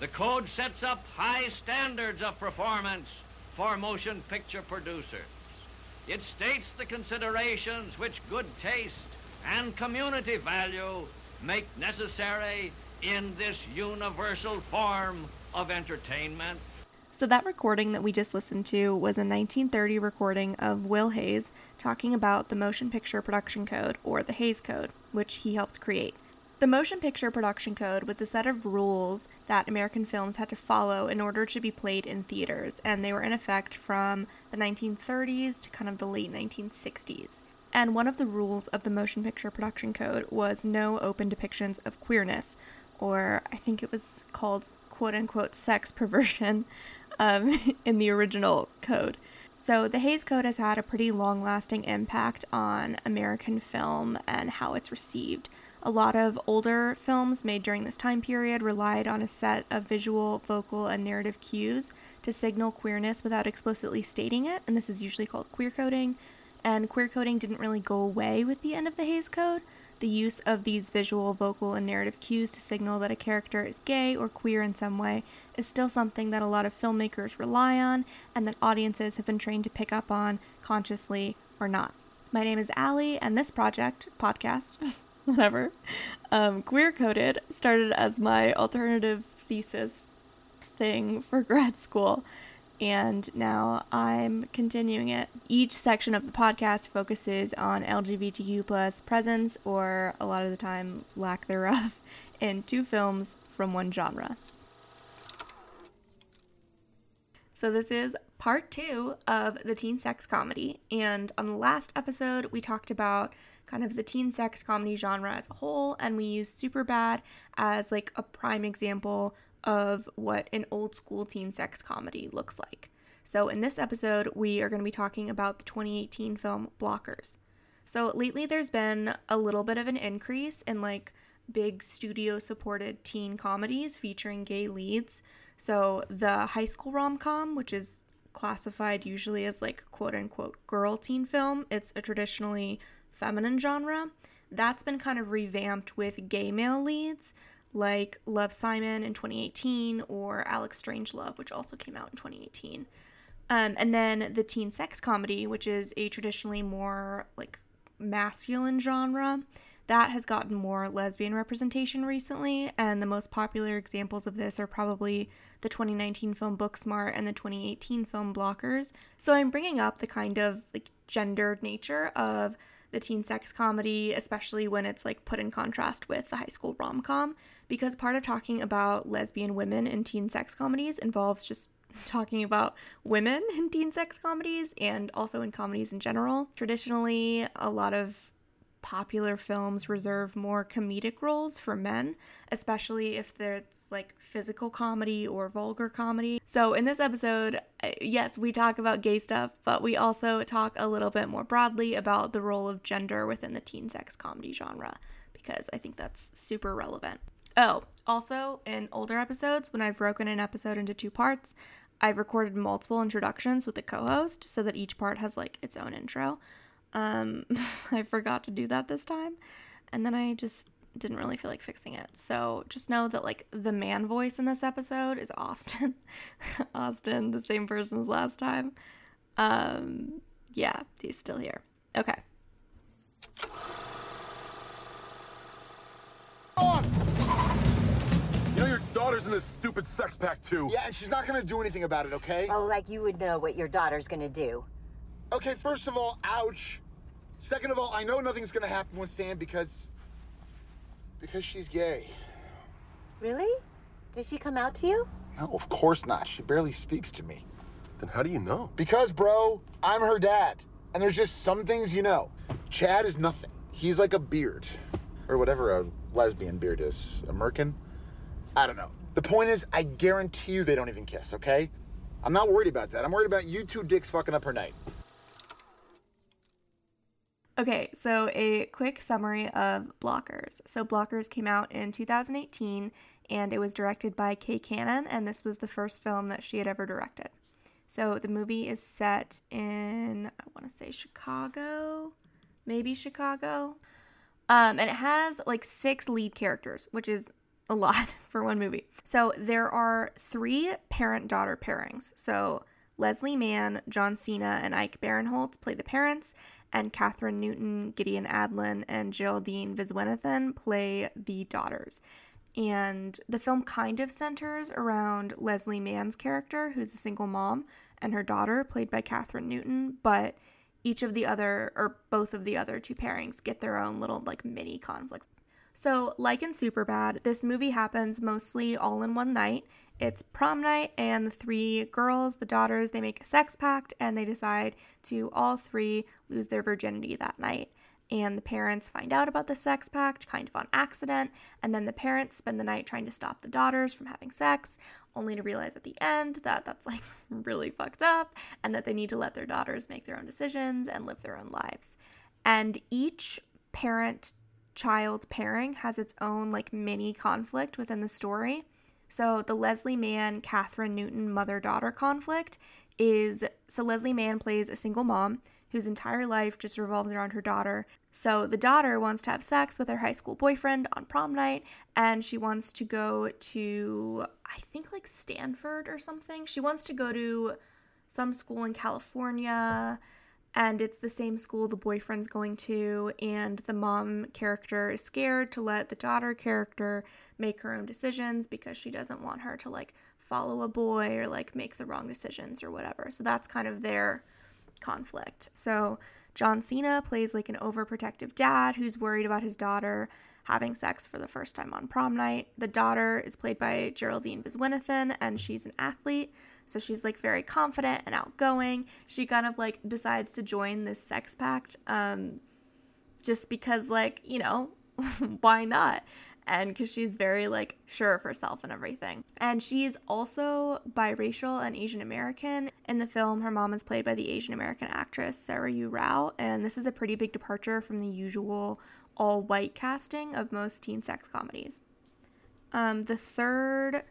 The code sets up high standards of performance for motion picture producers. It states the considerations which good taste and community value make necessary in this universal form of entertainment. So, that recording that we just listened to was a 1930 recording of Will Hays talking about the Motion Picture Production Code, or the Hays Code, which he helped create. The Motion Picture Production Code was a set of rules that American films had to follow in order to be played in theaters, and they were in effect from the 1930s to kind of the late 1960s. And one of the rules of the Motion Picture Production Code was no open depictions of queerness, or I think it was called quote unquote sex perversion um, in the original code. So, the Hays Code has had a pretty long lasting impact on American film and how it's received. A lot of older films made during this time period relied on a set of visual, vocal, and narrative cues to signal queerness without explicitly stating it, and this is usually called queer coding. And queer coding didn't really go away with the end of the Hays Code. The use of these visual, vocal, and narrative cues to signal that a character is gay or queer in some way is still something that a lot of filmmakers rely on and that audiences have been trained to pick up on consciously or not. My name is Allie, and this project, podcast, whatever, um, Queer Coded started as my alternative thesis thing for grad school. And now I'm continuing it. Each section of the podcast focuses on LGBTQ plus presence, or a lot of the time, lack thereof, in two films from one genre. So, this is part two of the teen sex comedy. And on the last episode, we talked about kind of the teen sex comedy genre as a whole, and we used Superbad as like a prime example of what an old school teen sex comedy looks like. So, in this episode, we are going to be talking about the 2018 film Blockers. So, lately there's been a little bit of an increase in like big studio supported teen comedies featuring gay leads. So, the high school rom com, which is classified usually as like quote unquote girl teen film, it's a traditionally feminine genre. That's been kind of revamped with gay male leads like Love Simon in 2018 or Alex Strangelove, which also came out in 2018. Um, and then the teen sex comedy, which is a traditionally more like masculine genre, that has gotten more lesbian representation recently. And the most popular examples of this are probably the 2019 film Booksmart and the 2018 film Blockers. So I'm bringing up the kind of like gendered nature of the teen sex comedy, especially when it's like put in contrast with the high school rom com, because part of talking about lesbian women in teen sex comedies involves just talking about women in teen sex comedies and also in comedies in general. Traditionally, a lot of popular films reserve more comedic roles for men, especially if it's like physical comedy or vulgar comedy. So, in this episode, uh, yes, we talk about gay stuff, but we also talk a little bit more broadly about the role of gender within the teen sex comedy genre because I think that's super relevant. Oh, also, in older episodes, when I've broken an episode into two parts, I've recorded multiple introductions with the co host so that each part has like its own intro. Um, I forgot to do that this time. And then I just didn't really feel like fixing it. So just know that like the man voice in this episode is Austin. Austin, the same person as last time. Um, yeah, he's still here. Okay. You know your daughter's in this stupid sex pact too. Yeah, and she's not gonna do anything about it, okay? Oh, like you would know what your daughter's gonna do. Okay, first of all, ouch. Second of all, I know nothing's gonna happen with Sam because. because she's gay. Really? Did she come out to you? No, of course not. She barely speaks to me. Then how do you know? Because, bro, I'm her dad. And there's just some things you know. Chad is nothing. He's like a beard. Or whatever a lesbian beard is. A merkin? I don't know. The point is, I guarantee you they don't even kiss, okay? I'm not worried about that. I'm worried about you two dicks fucking up her night. Okay, so a quick summary of Blockers. So, Blockers came out in 2018 and it was directed by Kay Cannon, and this was the first film that she had ever directed. So, the movie is set in, I want to say Chicago, maybe Chicago. Um, and it has like six lead characters, which is a lot for one movie. So there are three parent daughter pairings. So Leslie Mann, John Cena, and Ike Barinholtz play the parents, and Kathryn Newton, Gideon Adlon, and Geraldine Viswanathan play the daughters. And the film kind of centers around Leslie Mann's character, who's a single mom, and her daughter, played by Kathryn Newton, but each of the other, or both of the other two pairings, get their own little like mini conflicts. So, like in Superbad, this movie happens mostly all in one night. It's prom night, and the three girls, the daughters, they make a sex pact and they decide to all three lose their virginity that night. And the parents find out about the sex pact kind of on accident, and then the parents spend the night trying to stop the daughters from having sex, only to realize at the end that that's like really fucked up and that they need to let their daughters make their own decisions and live their own lives. And each parent child pairing has its own like mini conflict within the story. So the Leslie Mann Kathryn Newton mother daughter conflict is so Leslie Mann plays a single mom whose entire life just revolves around her daughter. So the daughter wants to have sex with her high school boyfriend on prom night and she wants to go to I think like Stanford or something. She wants to go to some school in California and it's the same school the boyfriend's going to and the mom character is scared to let the daughter character make her own decisions because she doesn't want her to like follow a boy or like make the wrong decisions or whatever. So that's kind of their conflict. So john cena plays like an overprotective dad who's worried about his daughter having sex for the first time on prom night. The daughter is played by geraldine viswanathan and she's an athlete so she's like very confident and outgoing. She kind of like decides to join this sex pact um just because like, you know, why not? And because she's very like sure of herself and everything. And she's also biracial and Asian American. In the film, her mom is played by the Asian American actress Sarayu Rao, and this is a pretty big departure from the usual all white casting of most teen sex comedies. Um, the third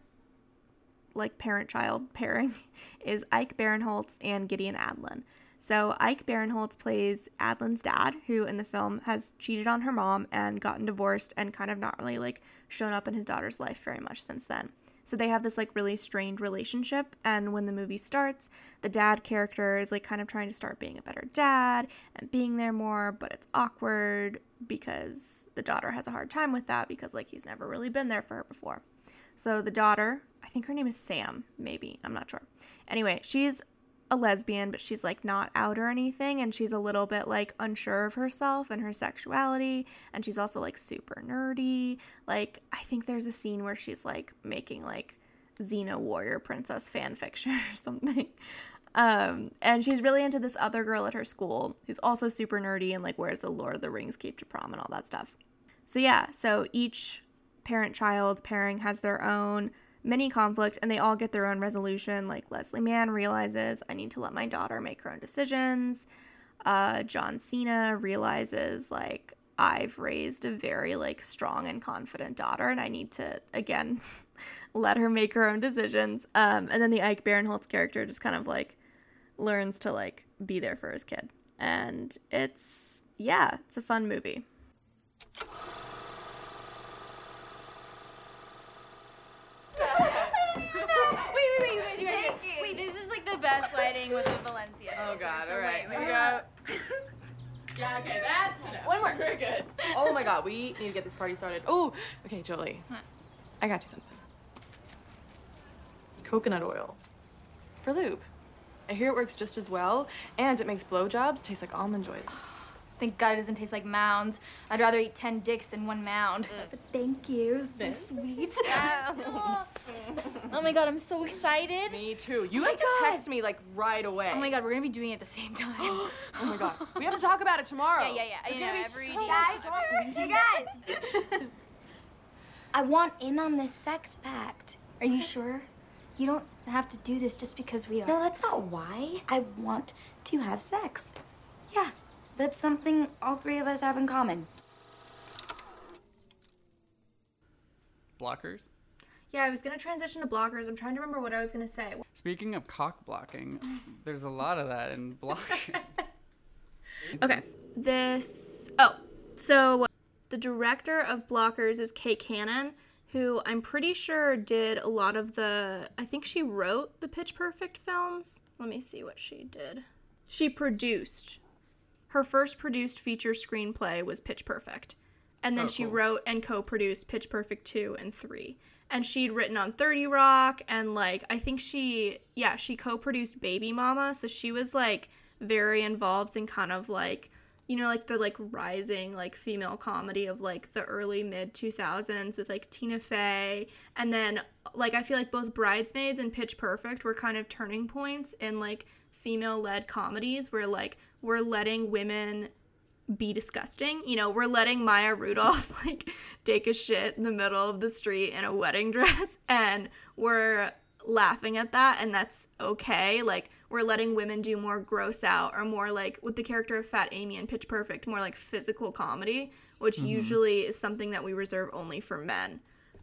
like parent child pairing is Ike Barinholtz and Gideon Adlon. So Ike Barinholtz plays Adlon's dad, who in the film has cheated on her mom and gotten divorced and kind of not really like shown up in his daughter's life very much since then. So they have this like really strained relationship and when the movie starts, the dad character is like kind of trying to start being a better dad and being there more, but it's awkward because the daughter has a hard time with that because like he's never really been there for her before. So the daughter, I think her name is Sam, maybe. I'm not sure. Anyway, she's a lesbian, but she's like not out or anything. And she's a little bit like unsure of herself and her sexuality. And she's also like super nerdy. Like, I think there's a scene where she's like making like Xena Warrior Princess fan fiction or something. Um, and she's really into this other girl at her school who's also super nerdy and like wears a Lord of the Rings cape to prom and all that stuff. So yeah, so each parent child pairing has their own mini conflict and they all get their own resolution. Like Leslie Mann realizes, I need to let my daughter make her own decisions. Uh, John Cena realizes, like, I've raised a very like strong and confident daughter, and I need to again let her make her own decisions. Um, and then the Ike Barinholtz character just kind of like learns to like be there for his kid, and it's yeah, it's a fun movie. Wait, wait, wait, wait, wait, wait, this is like the best lighting with the Valencia. Oh filter, god, so alright. wait, We wait. go. yeah, okay, that's enough. One more. We're good. Oh my god, we need to get this party started. Oh, okay, Julie. I got you something. It's coconut oil. For lube. I hear it works just as well, and it makes blowjobs taste like almond joy. Thank God it doesn't taste like mounds. I'd rather eat 10 dicks than one mound. Mm. But thank you. So sweet. oh my God, I'm so excited. Me too. You oh my have to text me like right away. Oh my God, we're gonna be doing it at the same time. oh my god. We have to talk about it tomorrow. Yeah, yeah, yeah. It's gonna know, be every so Guys, you guys. I want in on this sex pact. Are you sure? You don't have to do this just because we are. No, that's not why. I want to have sex. Yeah, that's something all three of us have in common. Blockers. Yeah, I was gonna transition to blockers. I'm trying to remember what I was gonna say. Speaking of cock blocking, there's a lot of that in blocking. Okay, this. Oh, so the director of Blockers is Kay Cannon, who I'm pretty sure did a lot of the. I think she wrote the Pitch Perfect films. Let me see what she did. She produced. Her first produced feature screenplay was Pitch Perfect. And then Oh, she cool. wrote and co produced Pitch Perfect 2 and 3. And she'd written on 30 Rock and like, I think she, yeah, she co produced Baby Mama. So she was like very involved in kind of like, you know, like the like rising like female comedy of like the early mid 2000s with like Tina Fey. And then like, I feel like both Bridesmaids and Pitch Perfect were kind of turning points in like female led comedies where like we're letting women be disgusting. You know, we're letting Maya Rudolph like take a shit in the middle of the street in a wedding dress and we're laughing at that and that's okay. Like we're letting women do more gross out or more like with the character of Fat Amy in Pitch Perfect, more like physical comedy, which usually is something that we reserve only for men.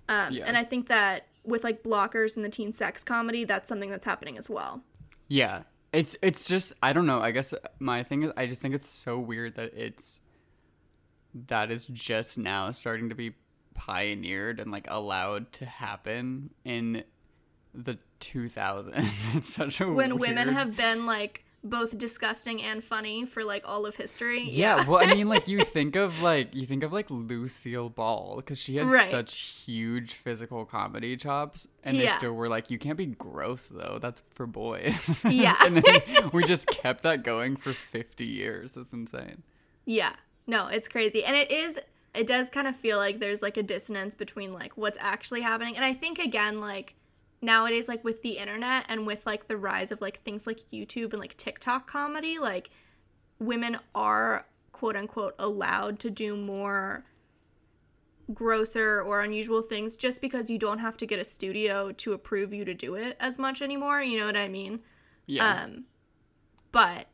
Um, Yeah. And I think that with like blockers and the teen sex comedy, that's something that's happening as well. Yeah. It's it's just I don't know. I guess my thing is I just think it's so weird that it's that is just now starting to be pioneered and like allowed to happen in the 2000s. It's such a when women have been like both disgusting and funny for like all of history. Yeah, well, I mean, like you think of like you think of like Lucille Ball because she had Right. such huge physical comedy chops, and they still were like, you can't be gross though. That's for boys. Yeah. and then we just kept that going for fifty years. That's insane. Yeah. No, it's crazy. And it is it does kind of feel like there's like a dissonance between like what's actually happening. And I think again like nowadays like with the internet and with like the rise of like things like YouTube and like TikTok comedy, like women are quote unquote allowed to do more grosser or unusual things just because you don't have to get a studio to approve you to do it as much anymore, you know what I mean? Yeah. Um, but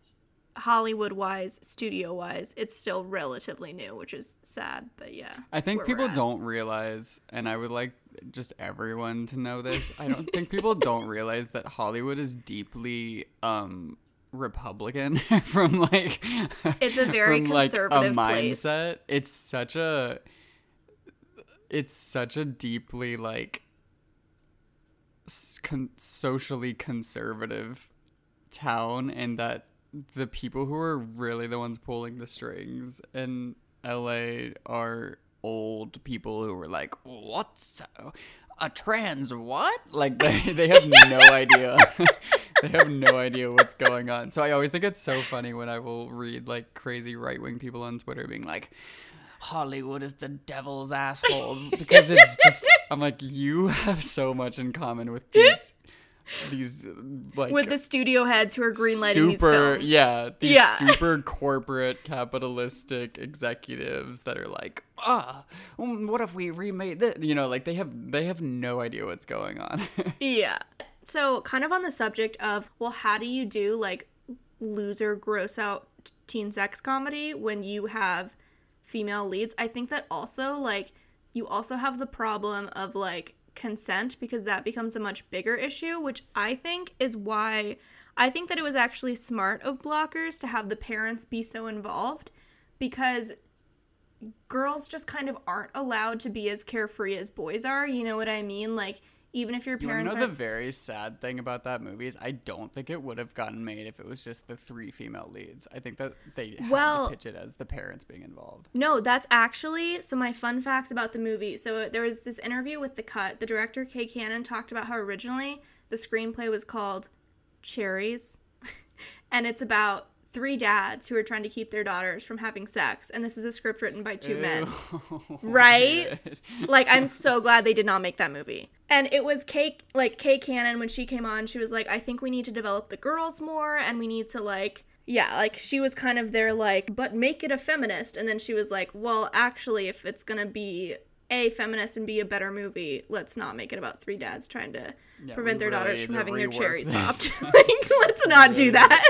Hollywood wise, studio wise, it's still relatively new, which is sad. But yeah, I think people don't realize, and I would like just everyone to know this. I don't think people don't realize that Hollywood is deeply um Republican from like It's a very from, like, conservative a place. mindset. It's such a it's such a deeply like con- socially conservative town and that the people who are really the ones pulling the strings in LA are old people who were like, "What's a trans what?" Like they they have no idea. they have no idea what's going on. So I always think it's so funny when I will read like crazy right-wing people on Twitter being like, Hollywood is the devil's asshole because it's just I'm like you have so much in common with these these like with the studio heads who are greenlighting these super films. yeah these Yeah. super corporate capitalistic executives that are like ah um, what if we remade this you know like they have they have no idea what's going on Yeah. So, kind of on the subject of, well, how do you do like loser, gross out teen sex comedy when you have female leads? I think that also, like, you also have the problem of like consent because that becomes a much bigger issue, which I think is why I think that it was actually smart of blockers to have the parents be so involved because girls just kind of aren't allowed to be as carefree as boys are. You know what I mean? Like, even if your parents to know the very sad thing about that movie is i don't think it would have gotten made if it was just the three female leads i think that they had Well- to pitch it as the parents being involved No, that's actually so. My fun facts about the movie. So there was this interview with the cut. The director Kay Cannon talked about how originally the screenplay was called Cherries, and it's about three dads who are trying to keep their daughters from having sex. And this is a script written by two men. Right? like I'm so glad they did not make that movie. And it was Kay like Kay Cannon when she came on, she was like, I think we need to develop the girls more and we need to like yeah, like she was kind of there like, but make it a feminist. And then she was like, well, actually, if it's gonna be a feminist and be a better movie, let's not make it about three dads trying to Yeah, prevent their really daughters from having their cherries this. popped. like, let's not do that.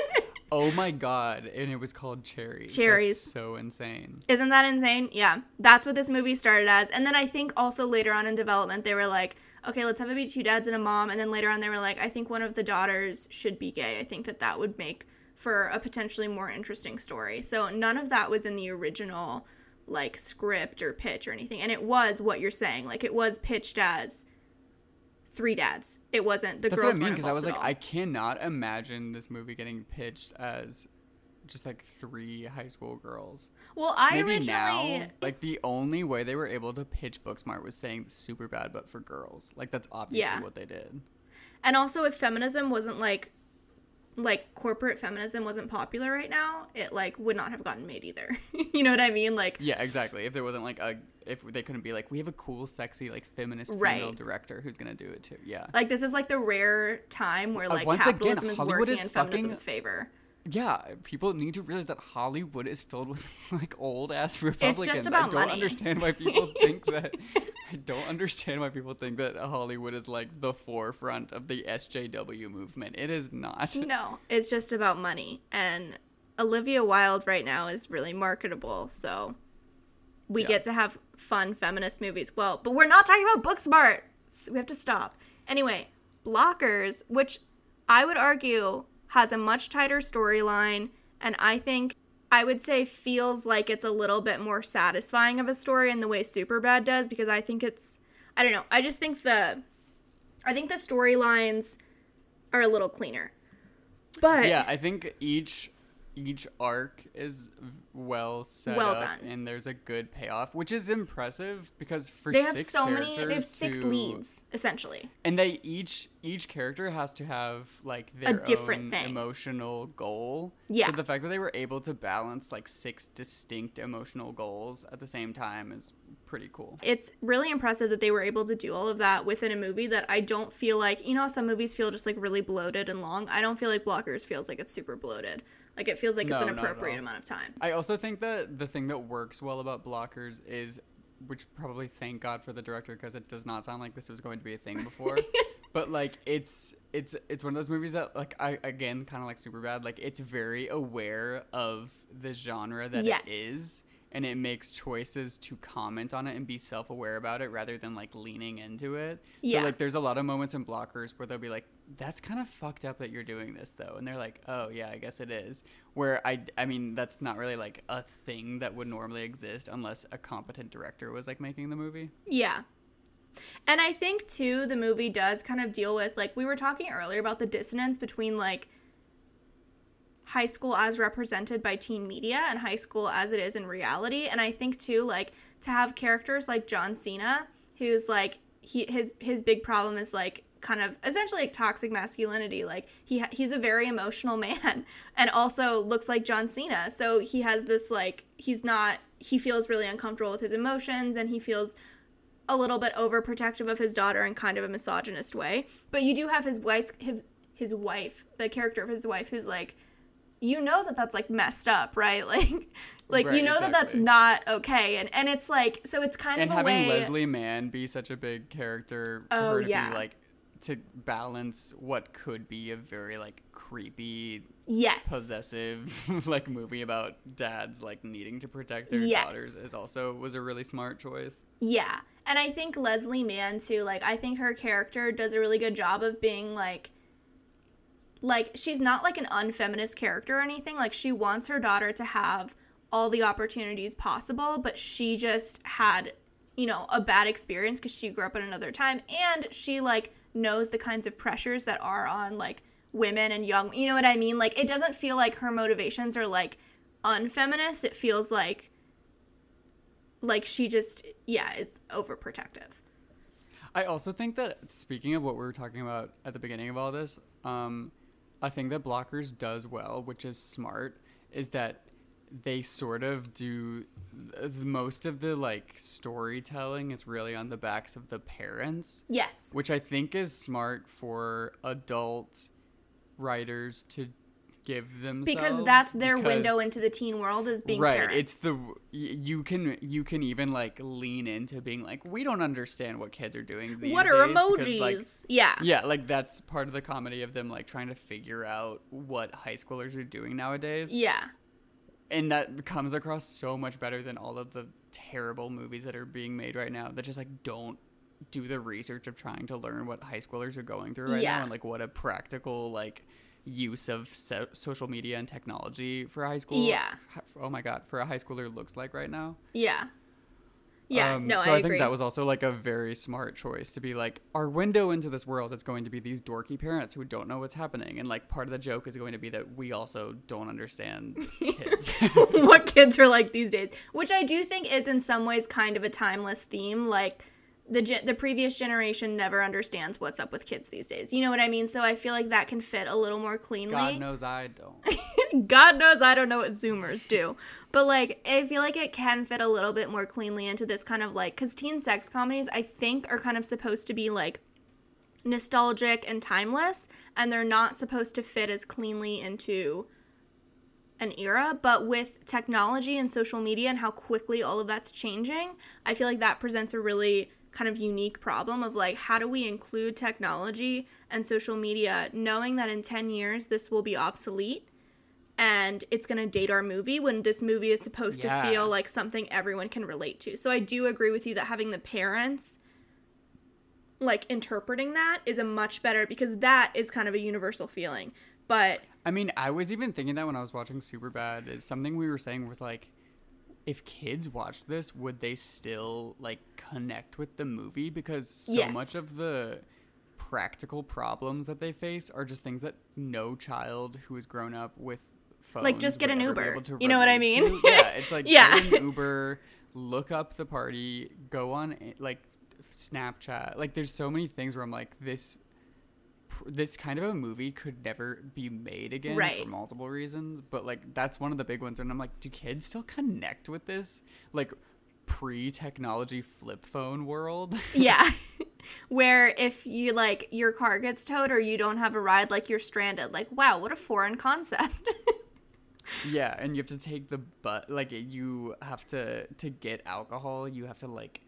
Oh my god and it was called cherries Cherries. That's so insane Isn't that insane? Yeah. That's what this movie started as. And then I think also later on in development, they were like, okay, let's have it be two dads and a mom. And then later on, they were like, I think one of the daughters should be gay. I think that that would make for a potentially more interesting story. So none of that was in the original like script or pitch or anything. And it was what you're saying. Like it was pitched as three dads. It wasn't the That's girls what I mean because I was like. I cannot imagine this movie getting pitched as just like three high school girls. Well, I Maybe originally now, like the only way they were able to pitch Booksmart was saying super bad, but for girls. Like that's obviously Yeah. what they did. And also, if feminism wasn't like, like corporate feminism wasn't popular right now, it like would not have gotten made either. you know what I mean? Like, Yeah, exactly. If there wasn't like a, if they couldn't be like, we have a cool, sexy, like feminist female Right. director who's gonna do it too. Yeah. like this is like the rare time where Uh, like again, capitalism is Hollywood working is in fucking- feminism's favor. Yeah, people need to realize that Hollywood is filled with like old ass Republicans. It's just about I don't money. understand why people think that. I don't understand why people think that Hollywood is like the forefront of the SJW movement. It is not. No, it's just about money. And Olivia Wilde right now is really marketable, so we Yeah. get to have fun feminist movies. Well, but we're not talking about Booksmart. So we have to stop. Anyway, Blockers, which I would argue has a much tighter storyline, and I think I would say feels like it's a little bit more satisfying of a story in the way Superbad does because I think it's I don't know. I just think the I think the storylines are a little cleaner. But Yeah, I think each each arc is well set Well up done. and there's a good payoff, which is impressive because for they have six so many they have six to- leads essentially and they each each character has to have like their different own thing. emotional goal Yeah. so the fact that they were able to balance like six distinct emotional goals at the same time is pretty cool. It's really impressive that they were able to do all of that within a movie that i don't feel like you know some movies feel just like really bloated and long? I don't feel like blockers feels like it's super bloated. Like it feels like it's an appropriate amount of time. I also think that the thing that works well about blockers is which probably thank god for the director because it does not sound like this was going to be a thing before but like it's it's it's one of those movies that like i again kind of like super bad like it's very aware of the genre that Yes. it is and it makes choices to comment on it and be self-aware about it rather than like leaning into it Yeah. so like there's a lot of moments in blockers where they'll be like that's kind of fucked up that you're doing this though and they're like oh yeah i guess it is where i i mean that's not really like a thing that would normally exist unless a competent director was like making the movie Yeah. And I think too the movie does kind of deal with like we were talking earlier about the dissonance between like high school as represented by teen media and high school as it is in reality. And I think too like to have characters like John Cena who's like he his his big problem is like kind of essentially like toxic masculinity. Like he he's a very emotional man and also looks like John Cena. So he has this like he's not he feels really uncomfortable with his emotions and he feels a little bit overprotective of his daughter in kind of a misogynist way. But you do have his wife's his his wife, the character of his wife, who's like, you know that that's like messed up, right? Like, like you Right, know that that's not okay, and and it's like so it's kind and of a having way. leslie mann be such a big character for Oh, her to yeah. be like to balance what could be a very like creepy yes, possessive like movie about dads like needing to protect their Yes. daughters is also was a really smart choice Yeah. And I think Leslie Mann too, like I think her character does a really good job of being like like she's not like an unfeminist character or anything. Like she wants her daughter to have all the opportunities possible, but she just had, you know, a bad experience cuz she grew up in another time and she like knows the kinds of pressures that are on like women and young, you know what I mean? Like it doesn't feel like her motivations are like unfeminist. It feels like like she just yeah is overprotective I also think that speaking of what we were talking about at the beginning of all this, um, I think that Blockers does well, which is smart, is that they sort of do th- most of the like storytelling is really on the backs of the parents, yes. Which I think is smart for adult writers to give themselves because that's their window into the teen world is being right parents. it's the you can you can even like lean into being like we don't understand what kids are doing these what are days because, emojis? Like, yeah. yeah like that's part of the comedy of them like trying to figure out what high schoolers are doing nowadays. Yeah. And that comes across so much better than all of the terrible movies that are being made right now that just like don't do the research of trying to learn what high schoolers are going through right Yeah. now and like what a practical like use of so- social media and technology for high school. Yeah. Oh my god, for a high schooler looks like right now. Yeah. Yeah, Um, no, so I, I, agree. think that was also like a very smart choice to be like our window into this world is going to be these dorky parents who don't know what's happening, and like part of the joke is going to be that we also don't understand kids. what kids are like these days, which I do think is in some ways kind of a timeless theme. Like the ge- the previous generation never understands what's up with kids these days. You know what I mean? So I feel like that can fit a little more cleanly. God knows I don't. God knows I don't know what Zoomers do. But like, I feel like it can fit a little bit more cleanly into this kind of like, because teen sex comedies, I think, are kind of supposed to be like nostalgic and timeless, and they're not supposed to fit as cleanly into an era. But with technology and social media and how quickly all of that's changing, I feel like that presents a really kind of unique problem of like how do we include technology and social media knowing that in 10 years this will be obsolete and it's going to date our movie when this movie is supposed Yeah. to feel like something everyone can relate to. So I do agree with you that having the parents like interpreting that is a much better because that is kind of a universal feeling. But I mean, I was even thinking that when I was watching Superbad, is something we were saying was like, if kids watched this, would they still like connect with the movie? Because so Yes. much of the practical problems that they face are just things that no child who has grown up with phones Like, just get an Uber. You know what I mean? to. yeah, it's like Yeah. get an Uber, look up the party, go on eh, like Snapchat. Like, there's so many things where I'm like, this this kind of a movie could never be made again Right. for multiple reasons but like that's one of the big ones and i'm like do kids still connect with this like pre-technology flip phone world yeah. Where if you like your car gets towed or you don't have a ride like you're stranded. Like wow, what a foreign concept. yeah and you have to take the but like you have to to get alcohol you have to like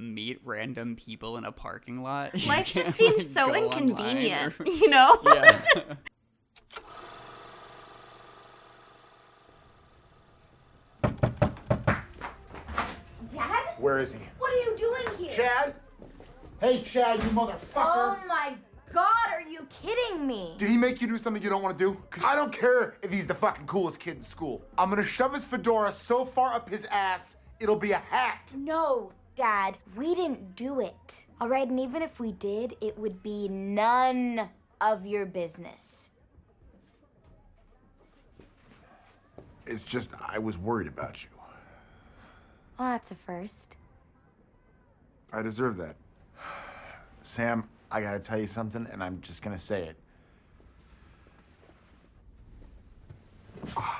meet random people in a parking lot Life just can't, seems like, so inconvenient, or- you know? yeah Dad? Where is he? What are you doing here? Chad? Hey, Chad, you motherfucker. Oh my god, are you kidding me? Did he make you do something you don't want to do? Because I don't care if he's the fucking coolest kid in school. I'm gonna shove his fedora so far up his ass, it'll be a hat. No, Dad, we didn't do it. All right, and even if we did, it would be none of your business. It's just, I was worried about you. Well, that's a first. I deserve that. Sam, I gotta tell you something, and I'm just gonna say it.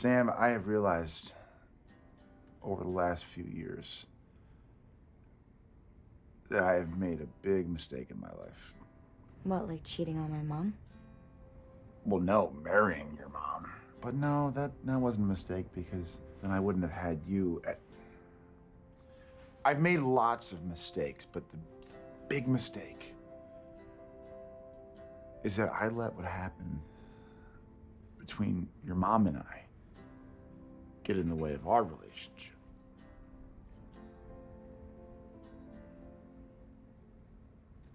Sam, I have realized over the last few years that I have made a big mistake in my life. What, like cheating on my mom? Well, no, marrying your mom. But no, that that wasn't a mistake because then I wouldn't have had you. At... I've made lots of mistakes, but the big mistake is that I let what happened between your mom and I get in the way of our relationship.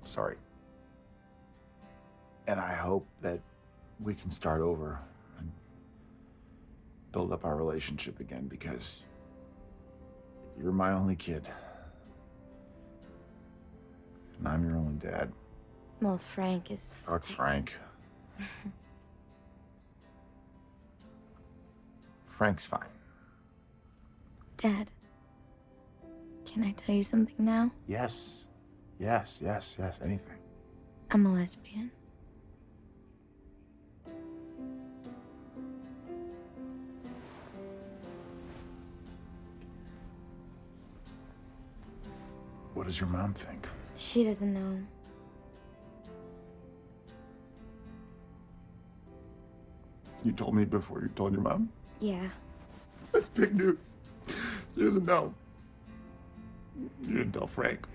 Sorry. And I hope that we can start over and build up our relationship again because you're my only kid. And I'm your only dad. Well, Frank is. Fuck Frank. Frank's fine. Dad, can I tell you something now? Yes. Yes, yes, yes, anything. I'm a lesbian. What does your mom think? She doesn't know. You told me before you told your mom? Yeah. That's big news. She doesn't know. You didn't tell Frank.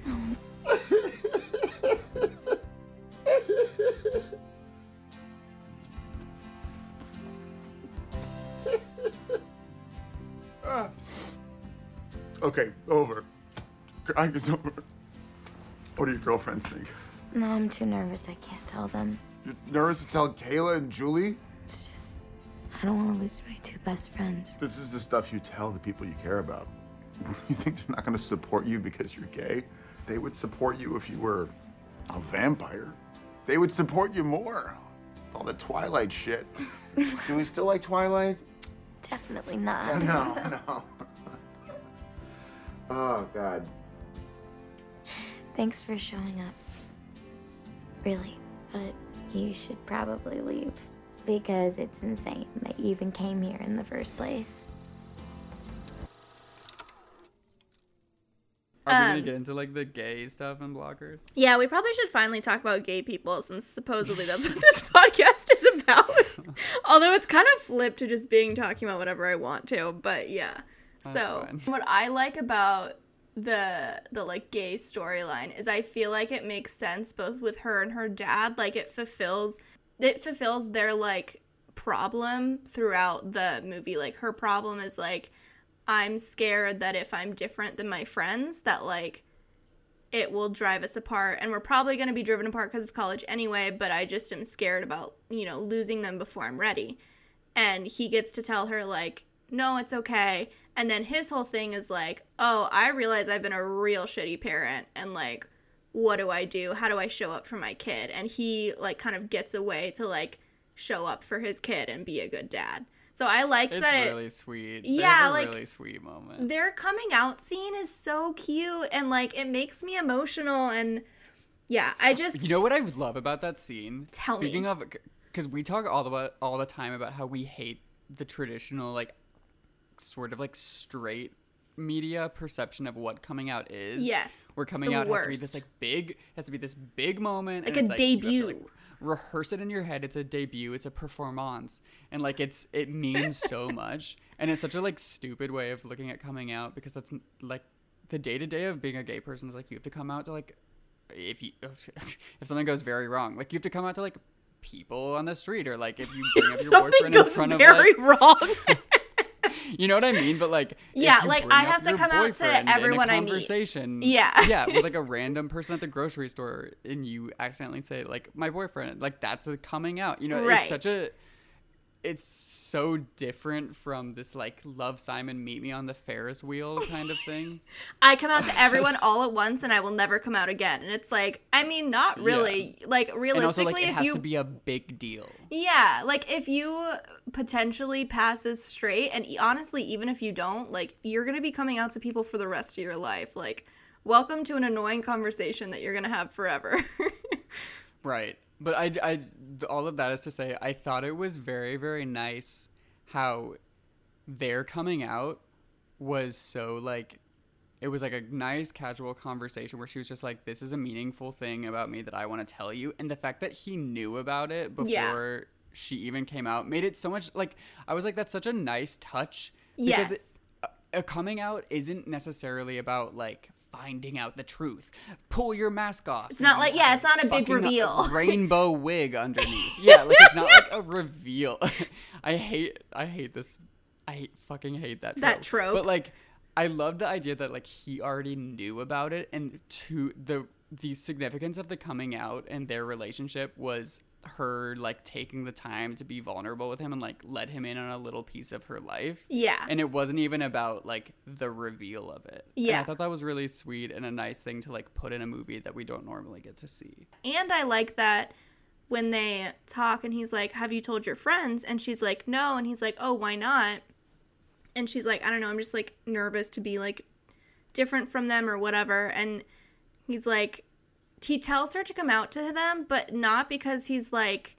Ah. okay, over. Crying is over. What do your girlfriends think? No, I'm too nervous. I can't tell them. You're nervous to tell Kayla and Julie? It's just, I don't want to lose my two best friends. This is the stuff you tell the people you care about. You think they're not going to support you because you're gay? They would support you if you were a vampire. They would support you more. All the Twilight shit. Do we still like Twilight? Definitely not. No, no. oh, God. Thanks for showing up. Really, but you should probably leave. Because it's insane that you even came here in the first place. Are we gonna Um, get into like the gay stuff and blockers? Yeah, we probably should finally talk about gay people since supposedly that's what this podcast is about. Although it's kind of flipped to just being talking about whatever I want to, but yeah. That's so, fine. what I like about the the like gay storyline is I feel like it makes sense both with her and her dad, like it fulfills it fulfills their like problem throughout the movie. Like her problem is like I'm scared that if I'm different than my friends that like it will drive us apart. And we're probably going to be driven apart because of college anyway but i just am scared about you know losing them before i'm ready. And he gets to tell her like no it's okay. And then his whole thing is like oh i realize i've been a real shitty parent. And like what do i do how do i show up for my kid and he like kind of gets away to like show up for his kid and be a good dad so i liked It's that it really sweet. Yeah, a like, really sweet moment. their coming out scene is so cute and like it makes me emotional and yeah, I just You know what I love about that scene? Tell me. Speaking of, because we talk all the all the time about how we hate the traditional like sort of like straight media perception of what coming out is. Yes, where it's coming out has to be this like big has to be this big moment, Like a it's, you have to, debut. like, rehearse it in your head. It's a debut. It's a performance, and like it's it means so much, and it's such a like stupid way of looking at coming out because that's like the day to day of being a gay person is like you have to come out to like if you if something goes very wrong, like you have to come out to like people on the street or like if you bring up your boyfriend in front of very like, wrong. You know what I mean? But like, Yeah, like, I have to come out to boyfriend in a everyone I meet. conversation, Yeah. yeah, with like a random person at the grocery store, and you accidentally say like my boyfriend, like that's a coming out. You know, Right. it's such a, it's so different from this like love Simon meet me on the Ferris wheel kind of thing. I come out to everyone all at once and I will never come out again. And it's like, I mean, not really. Like and also realistically, like it if has you to be a big deal. Yeah, like if you potentially passes straight, and e- honestly, even if you don't, like you're gonna be coming out to people for the rest of your life. Like, welcome to an annoying conversation that you're gonna have forever. Right. But I, I, all of that is to say, I thought it was very, very nice how their coming out was so like, it was like a nice casual conversation where she was just like, this is a meaningful thing about me that I want to tell you. And the fact that he knew about it before Yeah. she even came out made it so much like, I was like, that's such a nice touch. Because yes. it, a, a coming out isn't necessarily about like, Finding out the truth. Pull your mask off. It's not like- yeah, it's not a big reveal. rainbow wig underneath. Yeah, like it's not like a reveal. I hate I hate this. I hate, fucking hate that trope. That trope. But like I love the idea that like he already knew about it and to the the significance of the coming out and their relationship was her like taking the time to be vulnerable with him and like let him in on a little piece of her life. Yeah. And it wasn't even about like the reveal of it. And Yeah. I thought that was really sweet and a nice thing to like put in a movie that we don't normally get to see. And I like that when they talk and he's like, Have you told your friends? And she's like, No. And he's like, Oh, why not? And she's like, I don't know, I'm just like nervous to be like different from them or whatever. And he's like, he tells her to come out to them, but not because he's like,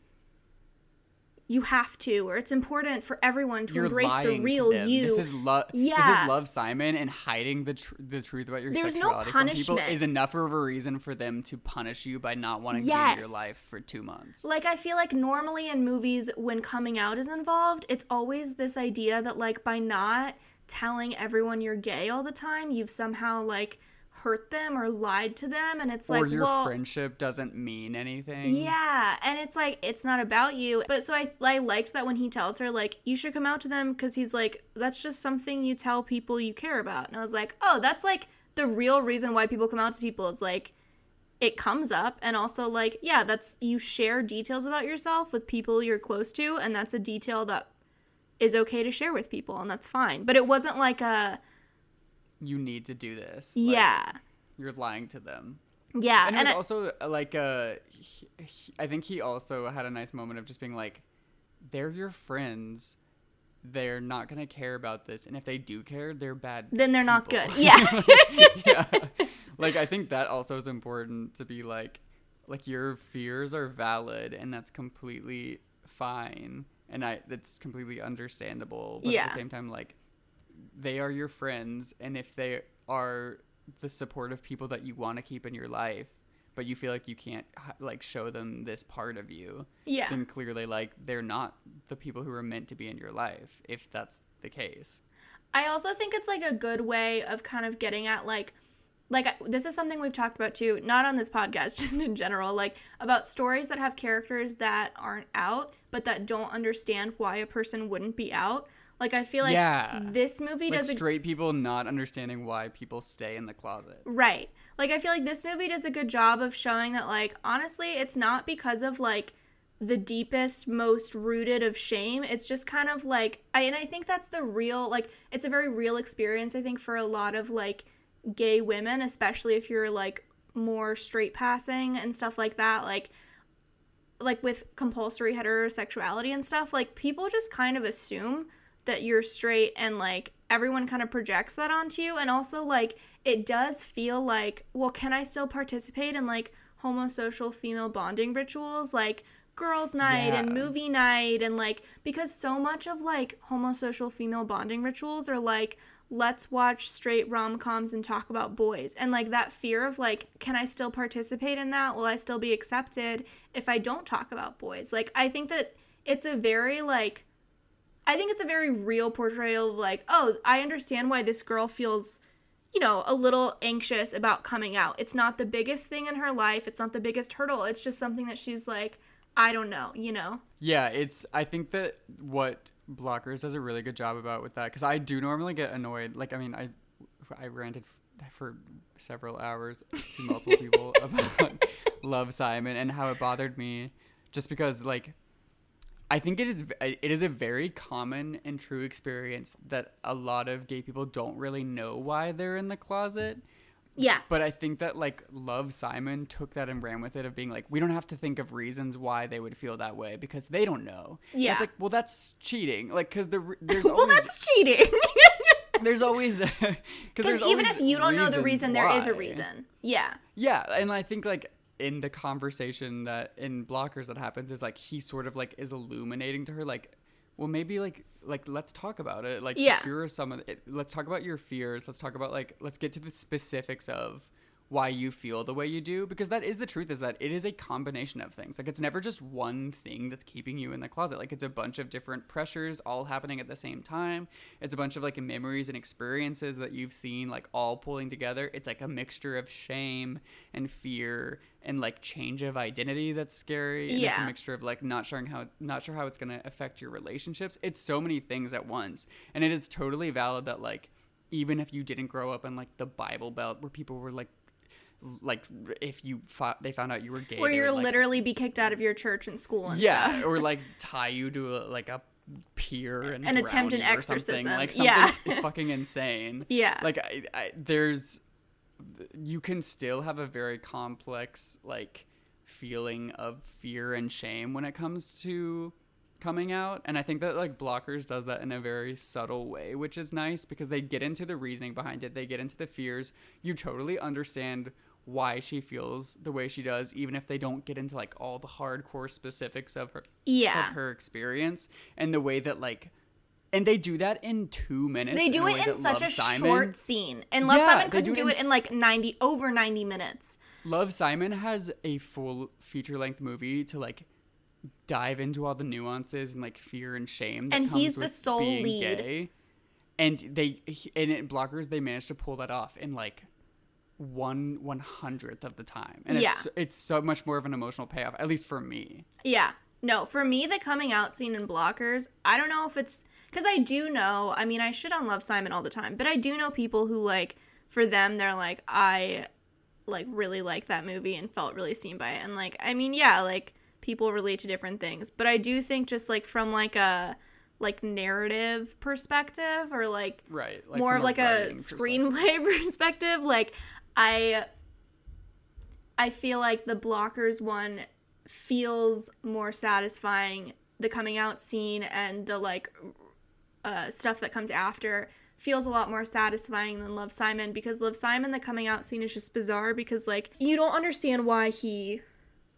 you have to, or it's important for everyone to You're embrace the real you. This is love. Yeah. This is love, Simon, and hiding the tr- the truth about your There's no sexuality from people is enough of a reason for them to punish you by not wanting to be in your life for two months. Like I feel like normally in movies when coming out is involved, it's always this idea that like by not telling everyone you're gay all the time, you've somehow like hurt them or lied to them and it's like or your well friendship doesn't mean anything. yeah, and it's like it's not about you. But so I I liked that when he tells her like you should come out to them because he's like that's just something you tell people you care about. And I was like, oh, that's like the real reason why people come out to people. is like it comes up and also like yeah that's you share details about yourself with people you're close to and that's a detail that is okay to share with people and that's fine but it wasn't like a You need to do this. Like, yeah you're lying to them. yeah and, and, it I- also uh, like uh he, he- I think he also had a nice moment of just being like they're your friends. They're not gonna care about this. And if they do care they're bad then they're not good. Yeah. Yeah. Like i think that also is important to be like like your fears are valid and that's completely fine. And i that's completely understandable but at the same time like they are your friends and if they are the supportive people that you want to keep in your life but you feel like you can't like show them this part of you Yeah. then clearly like they're not the people who are meant to be in your life if that's the case I also think it's like a good way of kind of getting at like like this is something we've talked about too, not on this podcast, just in general, like about stories that have characters that aren't out but that don't understand why a person wouldn't be out. Like I feel like Yeah. this movie like does a straight people not understanding why people stay in the closet Right. Like I feel like this movie does a good job of showing that like honestly it's not because of like the deepest most rooted of shame. It's just kind of like I and I think that's the real like it's a very real experience I think for a lot of like gay women, especially if you're like more straight passing and stuff like that. Like like with compulsory heterosexuality and stuff, like people just kind of assume that you're straight and like everyone kind of projects that onto you. And also like it does feel like well can I still participate in like homosocial female bonding rituals? Like girls night and movie night and like because so much of like homosocial female bonding rituals are like let's watch straight rom-coms and talk about boys. And like that fear of like can i still participate in that? Will i still be accepted if i don't talk about boys? Like i think that it's a very like i think it's a very real portrayal of like oh i understand why this girl feels you know a little anxious about coming out it's not the biggest thing in her life it's not the biggest hurdle it's just something that she's like i don't know you know Yeah, it's. I think that what Blockers does a really good job about with that because I do normally get annoyed. Like, I mean, I I ranted for several hours to multiple people about Love Simon and how it bothered me, just because like. I think it is it is a very common and true experience that a lot of gay people don't really know why they're in the closet. yeah But I think that like Love Simon took that and ran with it of being like, we don't have to think of reasons why they would feel that way because they don't know. Yeah. it's like, well, that's cheating. Like, because the there's well always well, that's cheating there's always because because even if you don't know the reason there is a reason yeah Yeah, and I think like in the conversation that in blockers that happens is like he sort of like is illuminating to her like well maybe like like let's talk about it like Yeah. here are some of the, let's talk about your fears let's talk about like let's get to the specifics of why you feel the way you do because that is the truth is that it is a combination of things. Like it's never just one thing that's keeping you in the closet. Like it's a bunch of different pressures all happening at the same time. It's a bunch of like memories and experiences that you've seen like all pulling together. It's like a mixture of shame and fear and like change of identity that's scary. And it's a mixture of like not sure how not sure how it's going to affect your relationships. It's so many things at once. And it is totally valid that like even if you didn't grow up in like the bible belt where people were like like if you they found out you were gay where they you're like, literally be kicked out of your church and school and yeah stuff. or like tie you to a, like a pier and And attempt an or something, exorcism. like something Yeah. fucking insane Yeah. like I, I, there's you can still have a very complex like feeling of fear and shame when it comes to coming out and i think that like blockers does that in a very subtle way which is nice because they get into the reasoning behind it they get into the fears you totally understand why she feels the way she does even if they don't get into like all the hardcore specifics of her Yeah. of her experience and the way that like and they do that in two minutes They do a it in such Love a Simon- short scene, and Love Yeah, Simon couldn't do do it it in in like ninety over ninety minutes. Love Simon has a full feature length movie to like dive into all the nuances and like fear and shame. And comes he's the sole lead. Gay. And they and in blockers they managed to pull that off in like one one hundredth of the time, and it's Yeah. it's so much more of an emotional payoff, at least for me. Yeah. No, for me, the coming out scene in Blockers, I don't know if it's because I do know. I mean, I shit on Love Simon all the time, but I do know people who like for them, they're like, I like really liked that movie and felt really seen by it. And like I mean, yeah, like people relate to different things, but I do think just like from like a like narrative perspective or like Right, like more of like a screenplay perspective, like I I feel like the blockers one feels more satisfying. The coming out scene and the like uh, stuff that comes after feels a lot more satisfying than Love Simon because Love Simon, the coming out scene is just bizarre because like you don't understand why he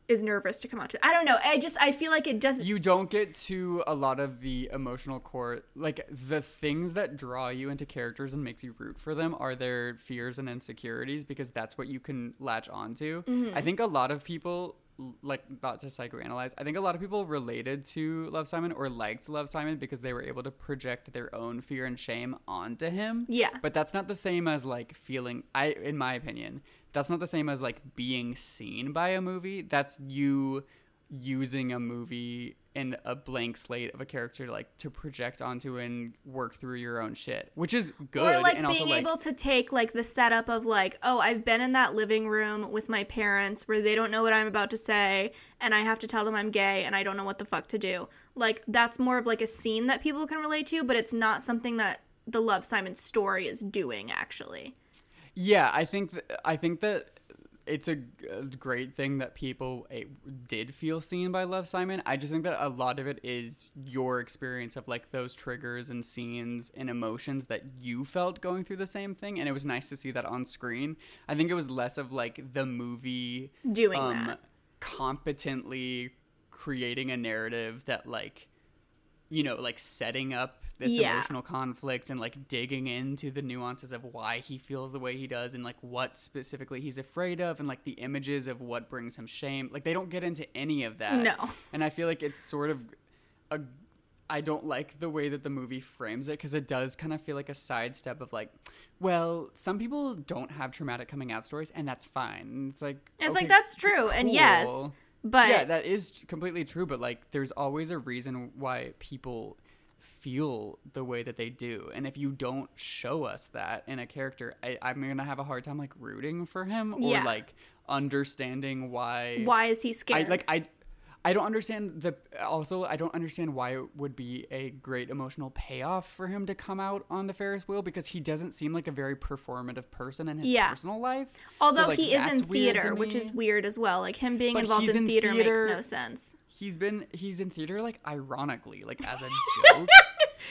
is nervous to come out to. I don't know. I just I feel like it doesn't. you don't get to a lot of the emotional core like the things that draw you into characters and makes you root for them are their fears and insecurities because that's what you can latch onto Mm-hmm. i think a lot of people like not to psychoanalyze i think a lot of people related to love simon or liked love simon because they were able to project their own fear and shame onto him Yeah. but that's not the same as like feeling i in my opinion that's not the same as like being seen by a movie. That's you using a movie and a blank slate of a character like to project onto and work through your own shit which is good or like and being also like able to take like the setup of like oh i've been in that living room with my parents where they don't know what i'm about to say and i have to tell them i'm gay and i don't know what the fuck to do. Like that's more of like a scene that people can relate to but it's not something that the love simon story is doing actually Yeah, I think th- I think that it's a, great thing that people did feel seen by Love Simon. I just think that a lot of it is your experience of like those triggers and scenes and emotions that you felt going through the same thing, and it was nice to see that on screen. I think it was less of like the movie Doing um, that. competently creating a narrative that like you know like setting up this Yeah. emotional conflict and like digging into the nuances of why he feels the way he does and like what specifically he's afraid of and like the images of what brings him shame like they don't get into any of that No. and i feel like it's sort of a I don't like the way that the movie frames it because it does kind of feel like a sidestep of like, well, some people don't have traumatic coming out stories, and that's fine. And it's like it's okay, like that's true and yes cool. But yeah, that is completely true. But like, there's always a reason why people feel the way that they do, and if you don't show us that in a character, I, I'm gonna have a hard time like rooting for him or Yeah. like understanding why. why is he I scared like I. I don't understand the. Also, I don't understand why it would be a great emotional payoff for him to come out on the Ferris wheel because he doesn't seem like a very performative person in his Yeah. personal life. So, although like, he is in that's weird to theater which is weird as well like him being But involved in in theater, theater- makes no sense He's been he's in theater like ironically, like as a joke.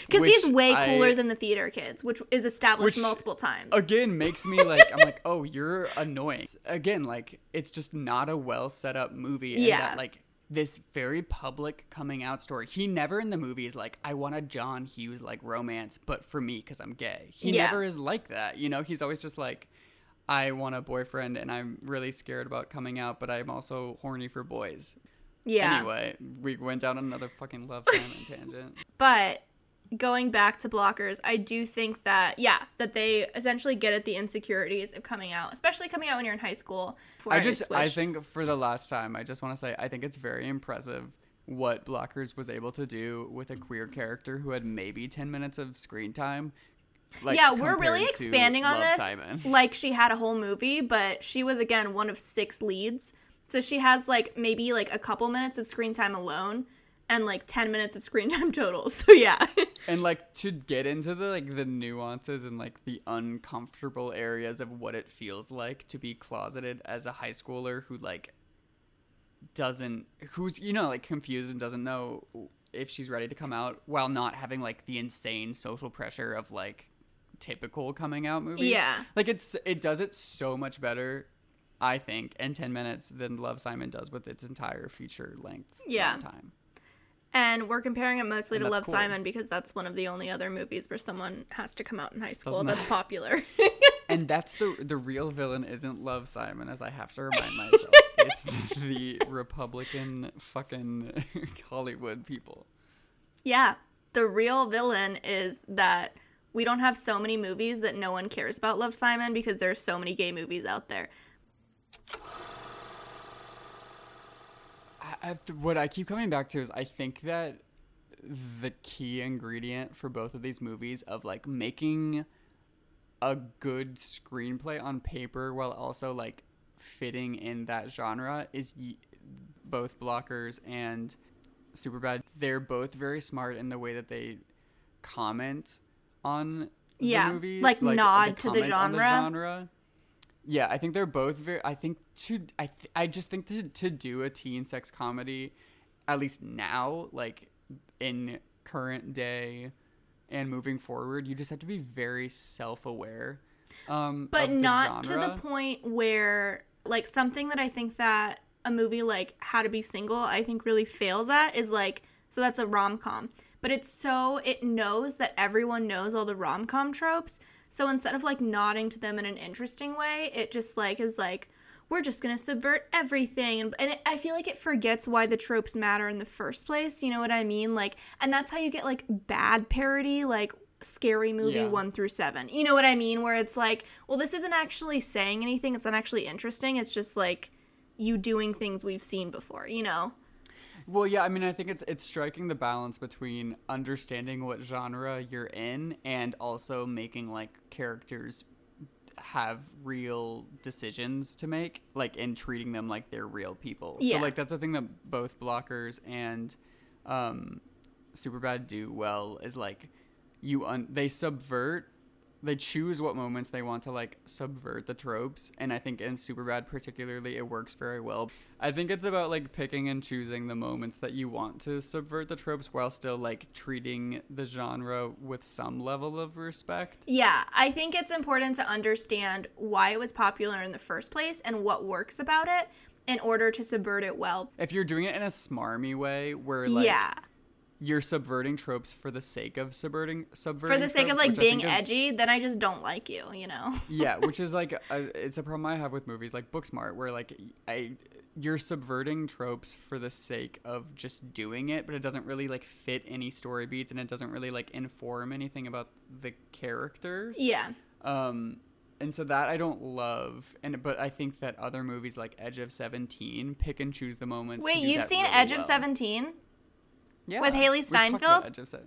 because he's way I- cooler than the theater kids which is established Which, multiple times Again, makes me like I'm like, oh, you're annoying. Again, like it's just not a well set up movie. And Yeah. That, like this very public coming out story. He never in the movie is like, I want a John Hughes like romance, but for me because I'm gay. He Yeah. never is like that. You know, he's always just like. I want a boyfriend and I'm really scared about coming out, but I'm also horny for boys. yeah Anyway, we went down another fucking love Simon tangent. But going back to blockers, I do think that yeah, that they essentially get at the insecurities of coming out, especially coming out when you're in high school. I just I think for the last time, I just want to say I think it's very impressive what Blockers was able to do with a queer character who had maybe 10 minutes of screen time. Like, yeah, we're really expanding on Love this. Simon. Like she had a whole movie, but she was again one of six leads. So she has like maybe like a couple minutes of screen time alone and like 10 minutes of screen time total. So yeah. and like to get into the like the nuances and like the uncomfortable areas of what it feels like to be closeted as a high schooler who like doesn't who's you know like confused and doesn't know if she's ready to come out while not having like the insane social pressure of like typical coming out movie. Yeah. Like it's it does it so much better I think in 10 minutes than Love Simon does with its entire feature length Yeah. time. And we're comparing it mostly And to Love cool. Simon because that's one of the only other movies where someone has to come out in high school Doesn't that's that- popular. and that's the the real villain isn't Love Simon, as I have to remind myself. it's the Republican fucking Hollywood people. Yeah. The real villain is that we don't have so many movies that no one cares about Love Simon because there's so many gay movies out there. I, what I keep coming back to is I think that the key ingredient for both of these movies of like making a good screenplay on paper while also like fitting in that genre is y- both blockers and Superbad. They're both very smart in the way that they comment on Yeah, the movie, like nod they to the comment on genre. Genre. Yeah, I think they're both very. I think to I th- I just think to to do a teen sex comedy, at least now, like in current day, and moving forward, you just have to be very self aware. Um, but not to the point where like something that I think that a movie like How to Be Single I think really fails at is like so that's a rom-com but it's so it knows that everyone knows all the rom-com tropes so instead of like nodding to them in an interesting way it just like is like we're just gonna subvert everything. And, and it, i feel like it forgets why the tropes matter in the first place you know what i mean? Like and that's how you get like bad parody like scary movie Yeah. one through seven. You know what i mean? Where it's like well this isn't actually saying anything. It's not actually interesting. It's just like you doing things we've seen before you know Well, yeah, I mean, I think it's it's striking the balance between understanding what genre you're in and also making like characters have real decisions to make, like and treating them like they're real people. Yeah. So like that's the thing that both blockers and um Superbad do well is like you un- they subvert they choose what moments they want to like subvert the tropes and i think in superbad particularly it works very well i think it's about like picking and choosing the moments that you want to subvert the tropes while still like treating the genre with some level of respect Yeah, I think it's important to understand why it was popular in the first place and what works about it in order to subvert it well. if you're doing it in a smarmy way where like yeah. You're subverting tropes for the sake of subverting subverting For the sake of like being is- edgy, then I just don't like you, you know? yeah, which is like a, it's a problem I have with movies like Booksmart, where like I you're subverting tropes for the sake of just doing it, but it doesn't really like fit any story beats, and it doesn't really like inform anything about the characters. yeah. Um, and so that I don't love, and but I think that other movies like Edge of Seventeen pick and choose the moments. to Wait, you've seen really Edge of well. 17? Yeah, with Hailee Steinfeld? Edge of Se-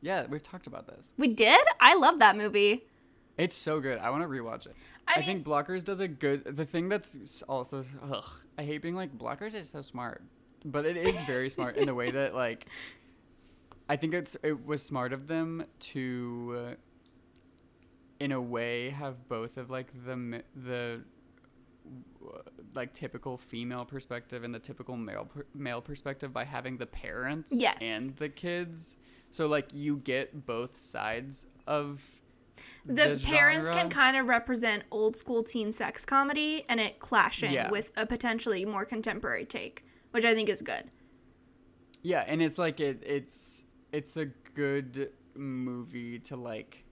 yeah, we've talked about this. We did? I love that movie. It's so good. I want to rewatch it. I I, mean- think Blockers does a good. The thing that's also, ugh, I hate being like Blockers is so smart, but it is very smart in the way that like, I think it's it was smart of them to, uh, in a way, have both of like the the like typical female perspective and the typical male per- male perspective by having the parents Yes. and the kids. So like you get both sides of The, parents genre. can kind of represent old school teen sex comedy and it clashing Yeah. with a potentially more contemporary take, which I think is good. Yeah, and it's like it it's it's a good movie to like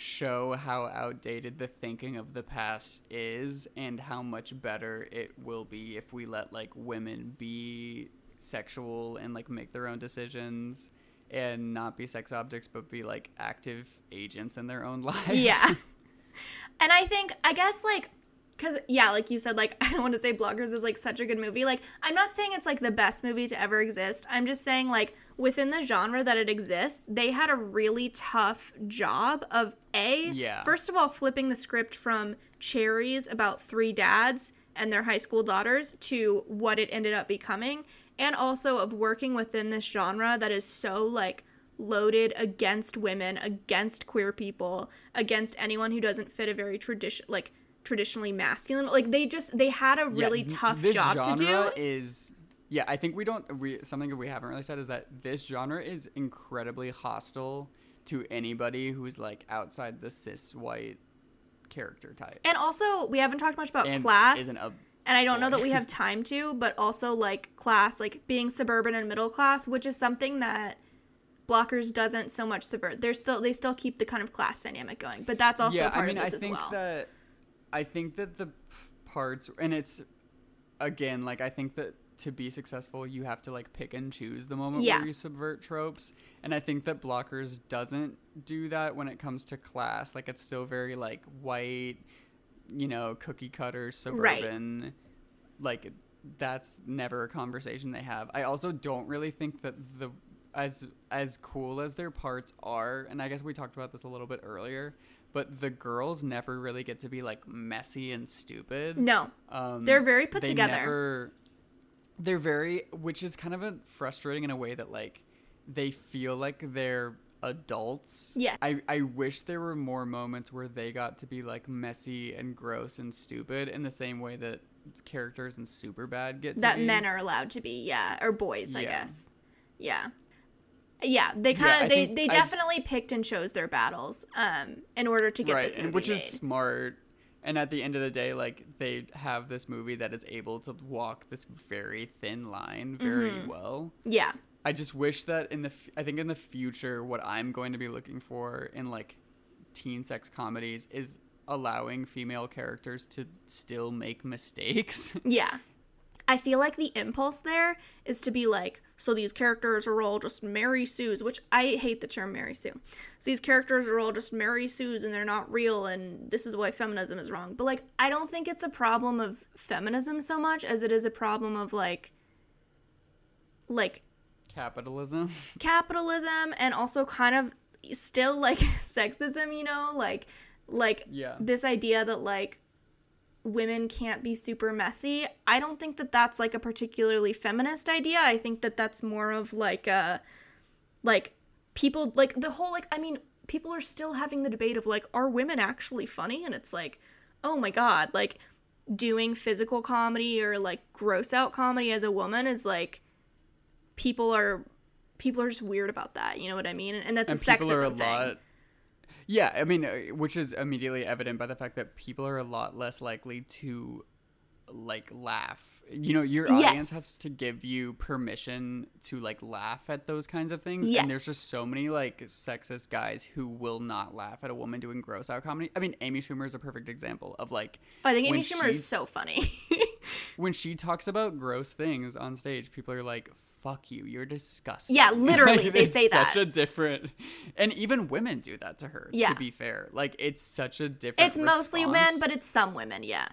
show how outdated the thinking of the past is and how much better it will be if we let like women be sexual and like make their own decisions and not be sex objects but be like active agents in their own lives. Yeah. and I think, I guess, like, because, yeah, like you said, like, I don't want to say Blockers is, like, such a good movie. Like, I'm not saying it's, like, the best movie to ever exist. I'm just saying, like, within the genre that it exists, they had a really tough job of A, Yeah. first of all, flipping the script from cherries about three dads and their high school daughters to what it ended up becoming, and also of working within this genre that is so, like, loaded against women, against queer people, against anyone who doesn't fit a very tradition like traditionally masculine. Like they just they had a really th- tough job to do. is yeah i think we don't we something that we haven't really said is that this genre is incredibly hostile to anybody who's like outside the cis white character type And also, we haven't talked much about And class. isn't a and I don't know that we have time to, but also like class, like being suburban and middle class, which is something that Blockers doesn't so much subvert. They're still they still keep the kind of class dynamic going, but that's also yeah part i mean of this i as think well. that i think that the parts and it's again like i think that to be successful you have to like pick and choose the moment Yeah. where you subvert tropes and i think that blockers doesn't do that when it comes to class like it's still very like white you know cookie cutter suburban like that's never a conversation they have i also don't really think that the as as cool as their parts are and i guess we talked about this a little bit earlier but the girls never really get to be like messy and stupid. No. Um, They're very put they together. Never, they're very, which is kind of a frustrating in a way that like they feel like they're adults. Yeah. I, I wish there were more moments where they got to be like messy and gross and stupid in the same way that characters in Superbad get to that men are allowed to be, yeah, or boys, I guess. Yeah. Yeah, they kind of they think they I- definitely picked and chose their battles um in order to get right, this movie which made. is smart. And at the end of the day, like they have this movie that is able to walk this very thin line very Mhm. well. Yeah. I just wish that in the f- I think in the future what I'm going to be looking for in like teen sex comedies is allowing female characters to still make mistakes. Yeah. I feel like the impulse there is to be like, so these characters are all just Mary Sue's, which I hate the term Mary Sue. So these characters are all just Mary Sue's and they're not real, and this is why feminism is wrong. But like, I don't think it's a problem of feminism so much as it is a problem of like, like Capitalism. capitalism and also kind of still like sexism, you know, like like Yeah. this idea that like women can't be super messy. I don't think that that's like a particularly feminist idea. I think that that's more of like a like people like the whole like I mean people are still having the debate of like are women actually funny and it's like oh my god like doing physical comedy or like gross out comedy as a woman is like people are people are just weird about that you know what i mean and that's and a sexism thing lot yeah i mean uh, which is immediately evident by the fact that people are a lot less likely to like laugh you know your audience Yes. has to give you permission to like laugh at those kinds of things Yes. and there's just so many like sexist guys who will not laugh at a woman doing gross out comedy i mean amy schumer is a perfect example of like i think amy schumer is so funny when she talks about gross things on stage, people are like, "Fuck you, you're disgusting." Yeah, literally, they it's say that. Such a different, and even women do that to her. Yeah. To be fair, like it's such a different. it's mostly men but it's some women yeah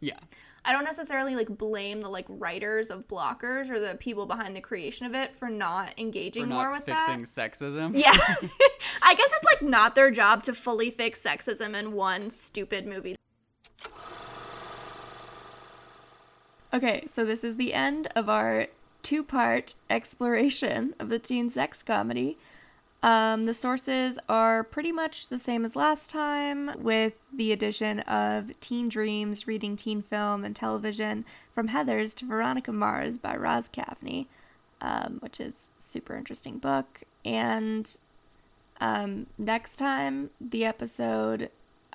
yeah, i don't necessarily like blame the like writers of blockers or the people behind the creation of it for not engaging for more not with fixing that sexism. yeah i guess it's like not their job to fully fix sexism in one stupid movie Okay, so this is the end of our two part exploration of the teen sex comedy. Um, the sources are pretty much the same as last time, with the addition of Teen Dreams, Reading Teen Film and Television, From Heathers to Veronica Mars by Roz Kaveney, um, which is super interesting book. And um, next time, the episode,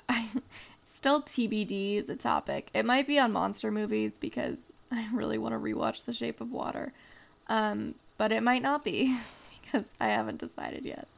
still TBD the topic. It might be on monster movies because I really want to rewatch The Shape of Water. Um, but it might not be because I haven't decided yet.